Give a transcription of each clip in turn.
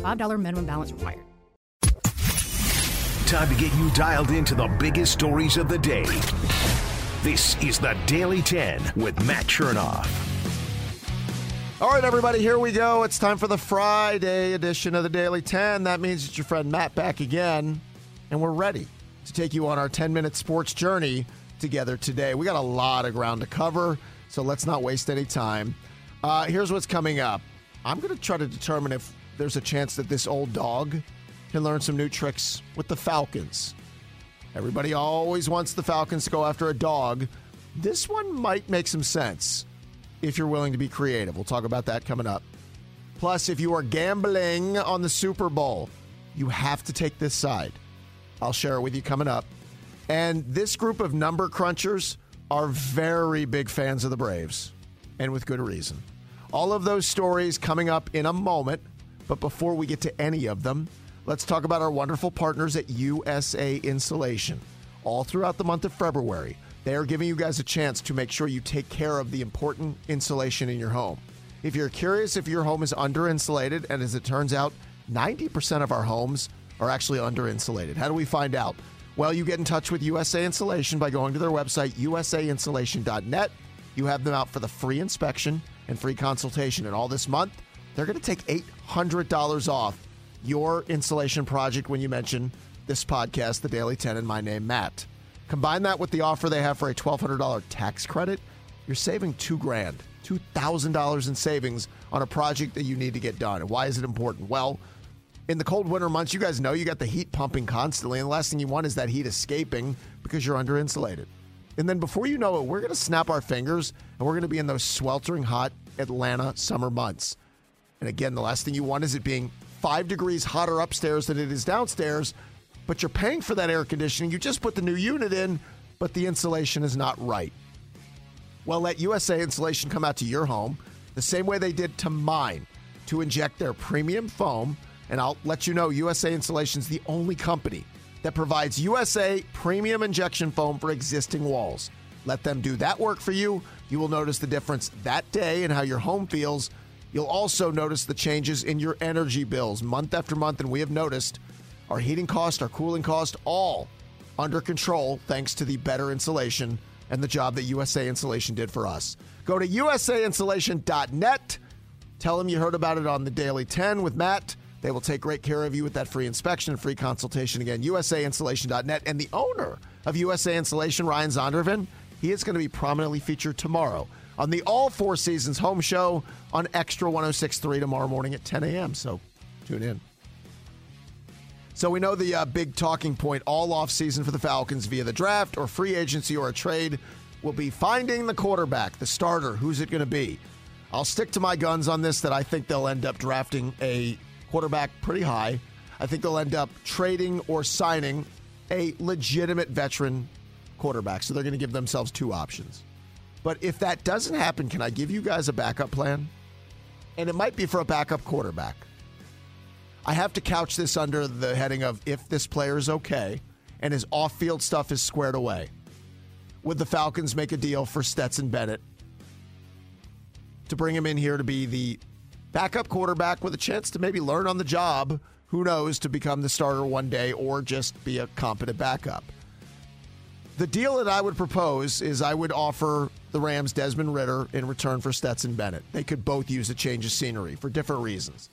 $5 minimum balance required. Time to get you dialed into the biggest stories of the day. This is the Daily 10 with Matt Chernoff. All right, everybody, here we go. It's time for the Friday edition of the Daily 10. That means it's your friend Matt back again, and we're ready to take you on our 10 minute sports journey together today. We got a lot of ground to cover, so let's not waste any time. Uh, here's what's coming up I'm going to try to determine if there's a chance that this old dog can learn some new tricks with the Falcons. Everybody always wants the Falcons to go after a dog. This one might make some sense if you're willing to be creative. We'll talk about that coming up. Plus, if you are gambling on the Super Bowl, you have to take this side. I'll share it with you coming up. And this group of number crunchers are very big fans of the Braves, and with good reason. All of those stories coming up in a moment. But before we get to any of them, let's talk about our wonderful partners at USA Insulation. All throughout the month of February, they are giving you guys a chance to make sure you take care of the important insulation in your home. If you're curious if your home is under insulated, and as it turns out, 90% of our homes are actually under insulated. How do we find out? Well, you get in touch with USA Insulation by going to their website, usainsulation.net. You have them out for the free inspection and free consultation. And all this month, they're going to take $800 off your insulation project when you mention this podcast, The Daily 10, and my name, Matt. Combine that with the offer they have for a $1,200 tax credit, you're saving two grand, $2,000 in savings on a project that you need to get done. And why is it important? Well, in the cold winter months, you guys know you got the heat pumping constantly, and the last thing you want is that heat escaping because you're under insulated. And then before you know it, we're going to snap our fingers and we're going to be in those sweltering hot Atlanta summer months. And again, the last thing you want is it being five degrees hotter upstairs than it is downstairs, but you're paying for that air conditioning. You just put the new unit in, but the insulation is not right. Well, let USA Insulation come out to your home the same way they did to mine to inject their premium foam. And I'll let you know USA Insulation is the only company that provides USA premium injection foam for existing walls. Let them do that work for you. You will notice the difference that day in how your home feels. You'll also notice the changes in your energy bills month after month. And we have noticed our heating cost, our cooling cost, all under control thanks to the better insulation and the job that USA Insulation did for us. Go to usainsulation.net. Tell them you heard about it on the Daily 10 with Matt. They will take great care of you with that free inspection and free consultation. Again, usainsulation.net. And the owner of USA Insulation, Ryan Zondervan, he is going to be prominently featured tomorrow on the All Four Seasons home show on Extra 1063 tomorrow morning at 10 a.m. So tune in. So we know the uh, big talking point all off season for the Falcons via the draft or free agency or a trade will be finding the quarterback, the starter. Who's it going to be? I'll stick to my guns on this that I think they'll end up drafting a quarterback pretty high. I think they'll end up trading or signing a legitimate veteran quarterback. So they're going to give themselves two options. But if that doesn't happen, can I give you guys a backup plan? And it might be for a backup quarterback. I have to couch this under the heading of if this player is okay and his off field stuff is squared away. Would the Falcons make a deal for Stetson Bennett to bring him in here to be the backup quarterback with a chance to maybe learn on the job? Who knows, to become the starter one day or just be a competent backup? The deal that I would propose is I would offer the Rams Desmond Ridder in return for Stetson Bennett. They could both use a change of scenery for different reasons.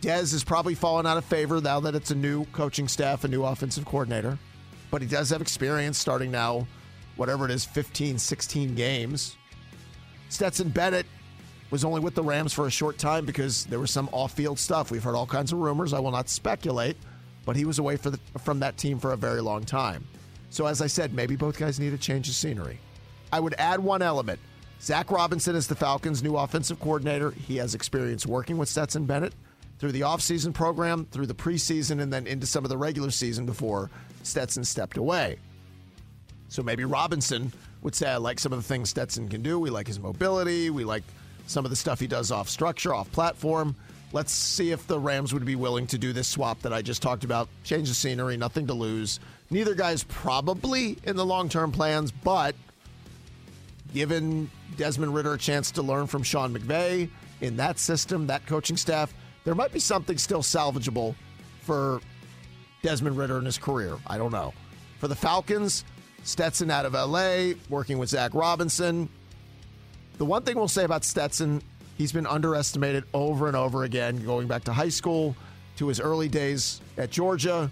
Dez has probably fallen out of favor now that it's a new coaching staff, a new offensive coordinator, but he does have experience starting now, whatever it is, 15, 16 games. Stetson Bennett was only with the Rams for a short time because there was some off field stuff. We've heard all kinds of rumors. I will not speculate, but he was away the, from that team for a very long time. So, as I said, maybe both guys need a change of scenery. I would add one element. Zac Robinson is the Falcons' new offensive coordinator. He has experience working with Stetson Bennett, through the offseason program, through the preseason, and then into some of the regular season before Stetson stepped away. So maybe Robinson would say, I like some of the things Stetson can do. We like his mobility. We like some of the stuff he does off structure, off platform. Let's see if the Rams would be willing to do this swap that I just talked about. Change the scenery, nothing to lose. Neither guy's probably in the long term plans, but given Desmond Ridder a chance to learn from Sean McVay in that system, that coaching staff, there might be something still salvageable for Desmond Ridder in his career. I don't know. For the Falcons, Stetson out of LA, working with Zac Robinson. The one thing we'll say about Stetson, he's been underestimated over and over again, going back to high school, to his early days at Georgia,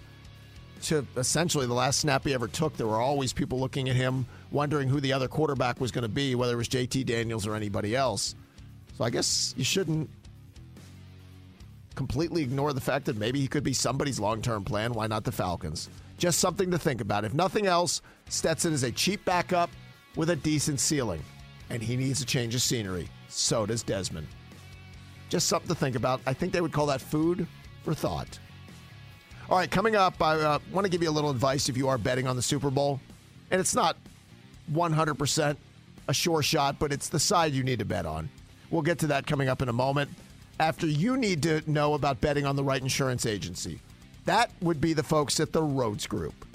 to essentially the last snap he ever took. There were always people looking at him, wondering who the other quarterback was going to be, whether it was JT Daniels or anybody else. So I guess you shouldn't completely ignore the fact that maybe he could be somebody's long term plan. Why not the Falcons? Just something to think about. If nothing else, Stetson is a cheap backup with a decent ceiling, and he needs a change of scenery. So does Desmond. Just something to think about. I think they would call that food for thought. All right, coming up, I uh, want to give you a little advice if you are betting on the Super Bowl. And it's not 100% a sure shot, but it's the side you need to bet on. We'll get to that coming up in a moment after you need to know about betting on the right insurance agency. That would be the folks at the Rhoads Group.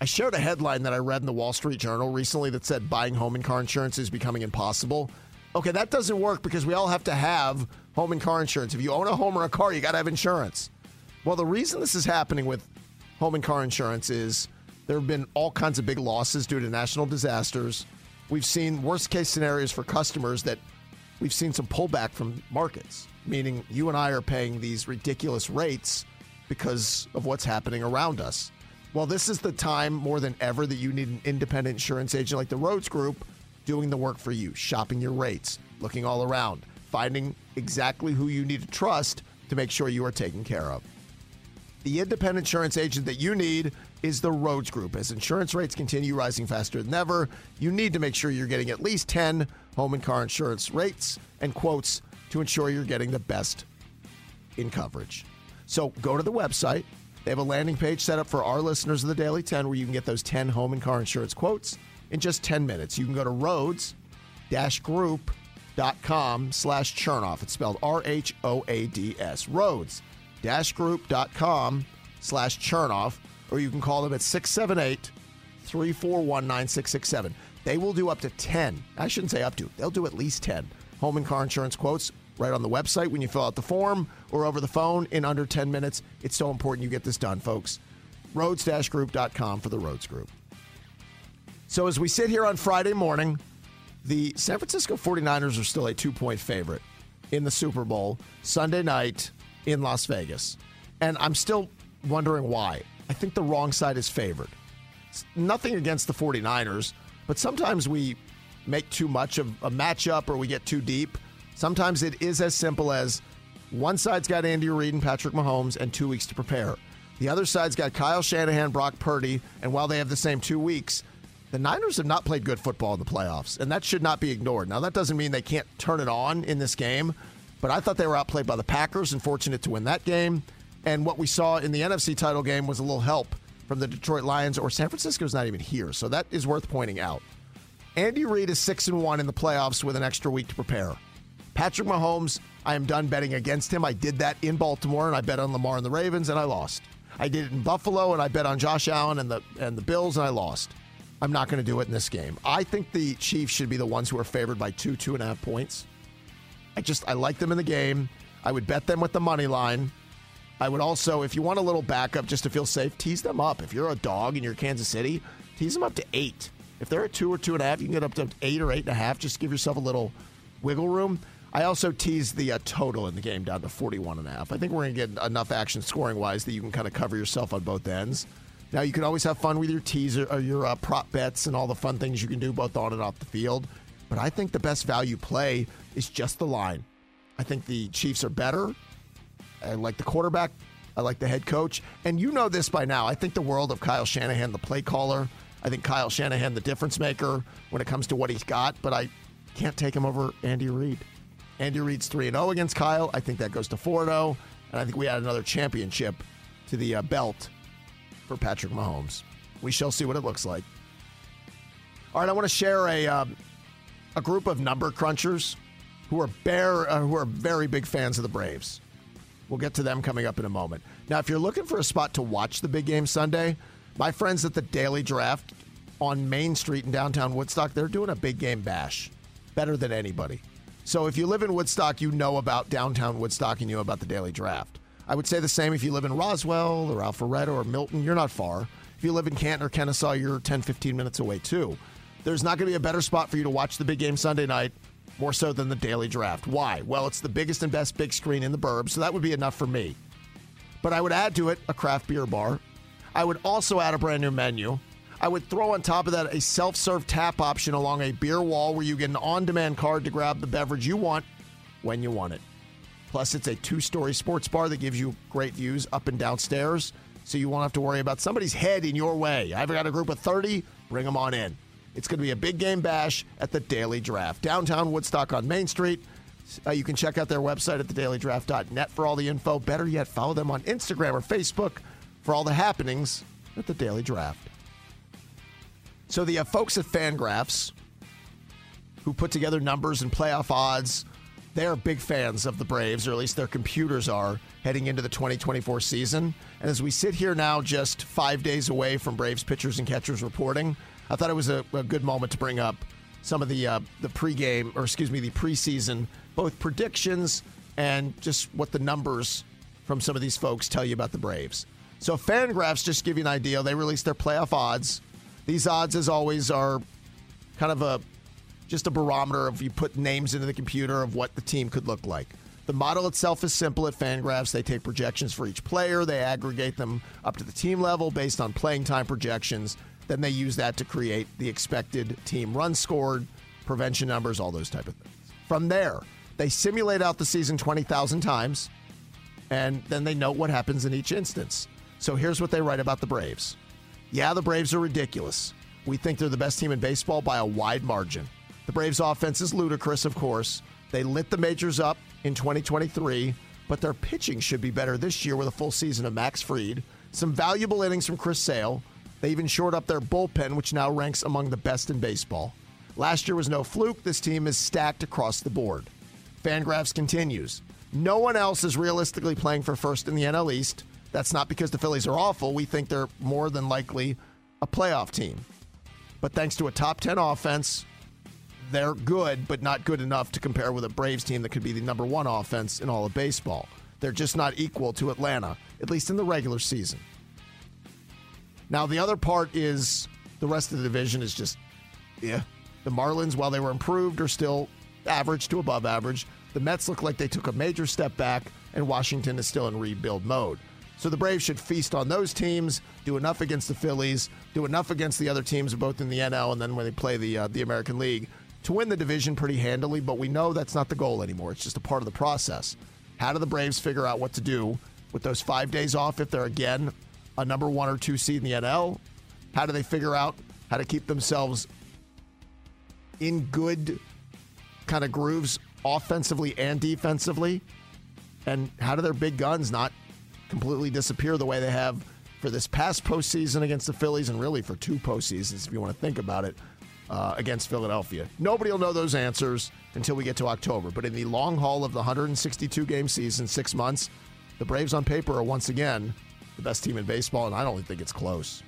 I showed a headline that I read in the Wall Street Journal recently that said buying home and car insurance is becoming impossible. Okay, that doesn't work because we all have to have home and car insurance. If you own a home or a car, you got to have insurance. Well, the reason this is happening with home and car insurance is there have been all kinds of big losses due to national disasters. We've seen worst case scenarios for customers that we've seen some pullback from markets, meaning you and I are paying these ridiculous rates because of what's happening around us. Well, this is the time more than ever that you need an independent insurance agent like the Rhoads Group doing the work for you, shopping your rates, looking all around, finding exactly who you need to trust to make sure you are taken care of. The independent insurance agent that you need is the Rhoads Group. As insurance rates continue rising faster than ever, you need to make sure you're getting at least 10 home and car insurance rates and quotes to ensure you're getting the best in coverage. So go to the website. They have a landing page set up for our listeners of the Daily 10 where you can get those 10 home and car insurance quotes in just 10 minutes. You can go to rhoads-group.com slash chernoff. It's spelled R-H-O-A-D-S. Rhoads-group.com slash chernoff. Or you can call them at 678 341 9667. They will do up to 10. I shouldn't say up to. They'll do at least 10 home and car insurance quotes right on the website when you fill out the form or over the phone in under 10 minutes. It's so important you get this done, folks. Rhoads-group.com for the Rhoads Group. So as we sit here on Friday morning, the San Francisco 49ers are still a two point favorite in the Super Bowl Sunday night in Las Vegas. And I'm still wondering why. I think the wrong side is favored. It's nothing against the 49ers, but sometimes we make too much of a matchup or we get too deep. Sometimes it is as simple as one side's got Andy Reid and Patrick Mahomes and two weeks to prepare. The other side's got Kyle Shanahan, Brock Purdy, and while they have the same two weeks, the Niners have not played good football in the playoffs, and that should not be ignored. Now, that doesn't mean they can't turn it on in this game, but I thought they were outplayed by the Packers and fortunate to win that game. And what we saw in the NFC title game was a little help from the Detroit Lions, or San Francisco's not even here, so that is worth pointing out. Andy Reid is 6 and 1 in the playoffs with an extra week to prepare. Patrick Mahomes, I am done betting against him. I did that in Baltimore and I bet on Lamar and the Ravens and I lost. I did it in Buffalo and I bet on Josh Allen and the and the Bills and I lost. I'm not going to do it in this game. I think the Chiefs should be the ones who are favored by two, two and a half points. I just I like them in the game. I would bet them with the money line. I would also, if you want a little backup just to feel safe, tease them up. If you're a dog and you're Kansas City, tease them up to eight. If they're at two or two and a half, you can get up to eight or eight and a half. Just give yourself a little wiggle room. I also teased the uh, total in the game down to 41 and a half. I think we're going to get enough action scoring wise that you can kind of cover yourself on both ends. Now you can always have fun with your teaser or your uh, prop bets and all the fun things you can do both on and off the field. But I think the best value play is just the line. I think the Chiefs are better. I like the quarterback. I like the head coach. And you know this by now. I think the world of Kyle Shanahan, the play caller. I think Kyle Shanahan, the difference maker when it comes to what he's got. But I can't take him over Andy Reid. Andy Reid's 3 0 against Kyle. I think that goes to 4 0. And I think we add another championship to the uh, belt for Patrick Mahomes. We shall see what it looks like. All right, I want to share a um, a group of number crunchers who are bear, uh, who are very big fans of the Braves. We'll get to them coming up in a moment. Now, if you're looking for a spot to watch the big game Sunday, my friends at the Daily Draft on Main Street in downtown Woodstock, they're doing a big game bash, better than anybody. So if you live in Woodstock, you know about downtown Woodstock and you know about the Daily Draft. I would say the same if you live in Roswell or Alpharetta or Milton, you're not far. If you live in Canton or Kennesaw, you're 10, 15 minutes away too. There's not going to be a better spot for you to watch the big game Sunday night, more so than the Daily Draft. Why? Well, it's the biggest and best big screen in the burbs, so that would be enough for me. But I would add to it a craft beer bar. I would also add a brand new menu. I would throw on top of that a self serve tap option along a beer wall where you get an on demand card to grab the beverage you want when you want it. Plus, it's a two story sports bar that gives you great views up and downstairs, so you won't have to worry about somebody's head in your way. I've got a group of 30, bring them on in. It's going to be a big game bash at the Daily Draft, downtown Woodstock on Main Street. Uh, you can check out their website at thedailydraft.net for all the info. Better yet, follow them on Instagram or Facebook for all the happenings at the Daily Draft. So the uh, folks at Fangraphs, who put together numbers and playoff odds, they are big fans of the Braves, or at least their computers are, heading into the 2024 season. And as we sit here now, just five days away from Braves pitchers and catchers reporting, I thought it was a, a good moment to bring up some of the uh, the pregame, or excuse me, the preseason, both predictions and just what the numbers from some of these folks tell you about the Braves. So Fangraphs, just give you an idea, they released their playoff odds these odds, as always, are kind of a just a barometer of you put names into the computer of what the team could look like. The model itself is simple at Fangraphs. They take projections for each player, they aggregate them up to the team level based on playing time projections. Then they use that to create the expected team run scored, prevention numbers, all those type of things. From there, they simulate out the season 20,000 times, and then they note what happens in each instance. So here's what they write about the Braves. Yeah, the Braves are ridiculous. We think they're the best team in baseball by a wide margin. The Braves' offense is ludicrous, of course. They lit the majors up in 2023, but their pitching should be better this year with a full season of Max Fried, some valuable innings from Chris Sale. They even shored up their bullpen, which now ranks among the best in baseball. Last year was no fluke. This team is stacked across the board. Fangraphs continues. No one else is realistically playing for first in the NL East. That's not because the Phillies are awful. We think they're more than likely a playoff team. But thanks to a top 10 offense, they're good, but not good enough to compare with a Braves team that could be the number one offense in all of baseball. They're just not equal to Atlanta, at least in the regular season. Now, the other part is the rest of the division is just, yeah. The Marlins, while they were improved, are still average to above average. The Mets look like they took a major step back, and Washington is still in rebuild mode. So the Braves should feast on those teams, do enough against the Phillies, do enough against the other teams, both in the NL and then when they play the uh, the American League, to win the division pretty handily. But we know that's not the goal anymore. It's just a part of the process. How do the Braves figure out what to do with those five days off if they're again a number one or two seed in the NL? How do they figure out how to keep themselves in good kind of grooves offensively and defensively? And how do their big guns not completely disappear the way they have for this past postseason against the Phillies and really for two postseasons, if you want to think about it, uh, against Philadelphia. Nobody will know those answers until we get to October. But in the long haul of the 162 game season, six months, the Braves on paper are once again the best team in baseball, and I don't think it's close.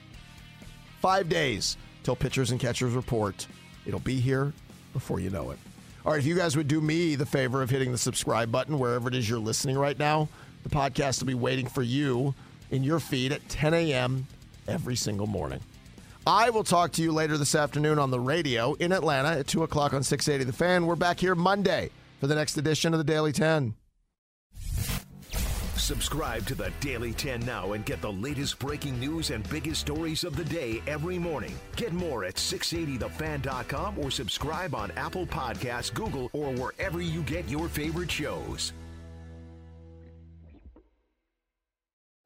Five days till pitchers and catchers report. It'll be here before you know it. All right, if you guys would do me the favor of hitting the subscribe button wherever it is you're listening right now, the podcast will be waiting for you in your feed at 10 a.m. every single morning. I will talk to you later this afternoon on the radio in Atlanta at 2 o'clock on 680 The Fan. We're back here Monday for the next edition of the Daily 10. Subscribe to the Daily 10 now and get the latest breaking news and biggest stories of the day every morning. Get more at 680thefan.com or subscribe on Apple Podcasts, Google, or wherever you get your favorite shows.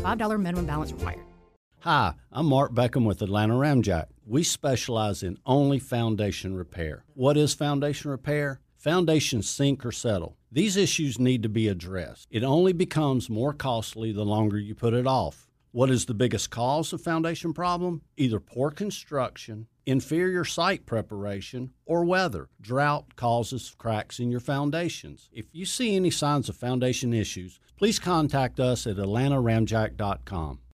$5 minimum balance required. Hi, I'm Mark Beckham with Atlanta Ramjack. We specialize in only foundation repair. What is foundation repair? Foundations sink or settle. These issues need to be addressed. It only becomes more costly the longer you put it off. What is the biggest cause of foundation problem? Either poor construction, inferior site preparation, or weather. Drought causes cracks in your foundations. If you see any signs of foundation issues, please contact us at atlantaramjack.com.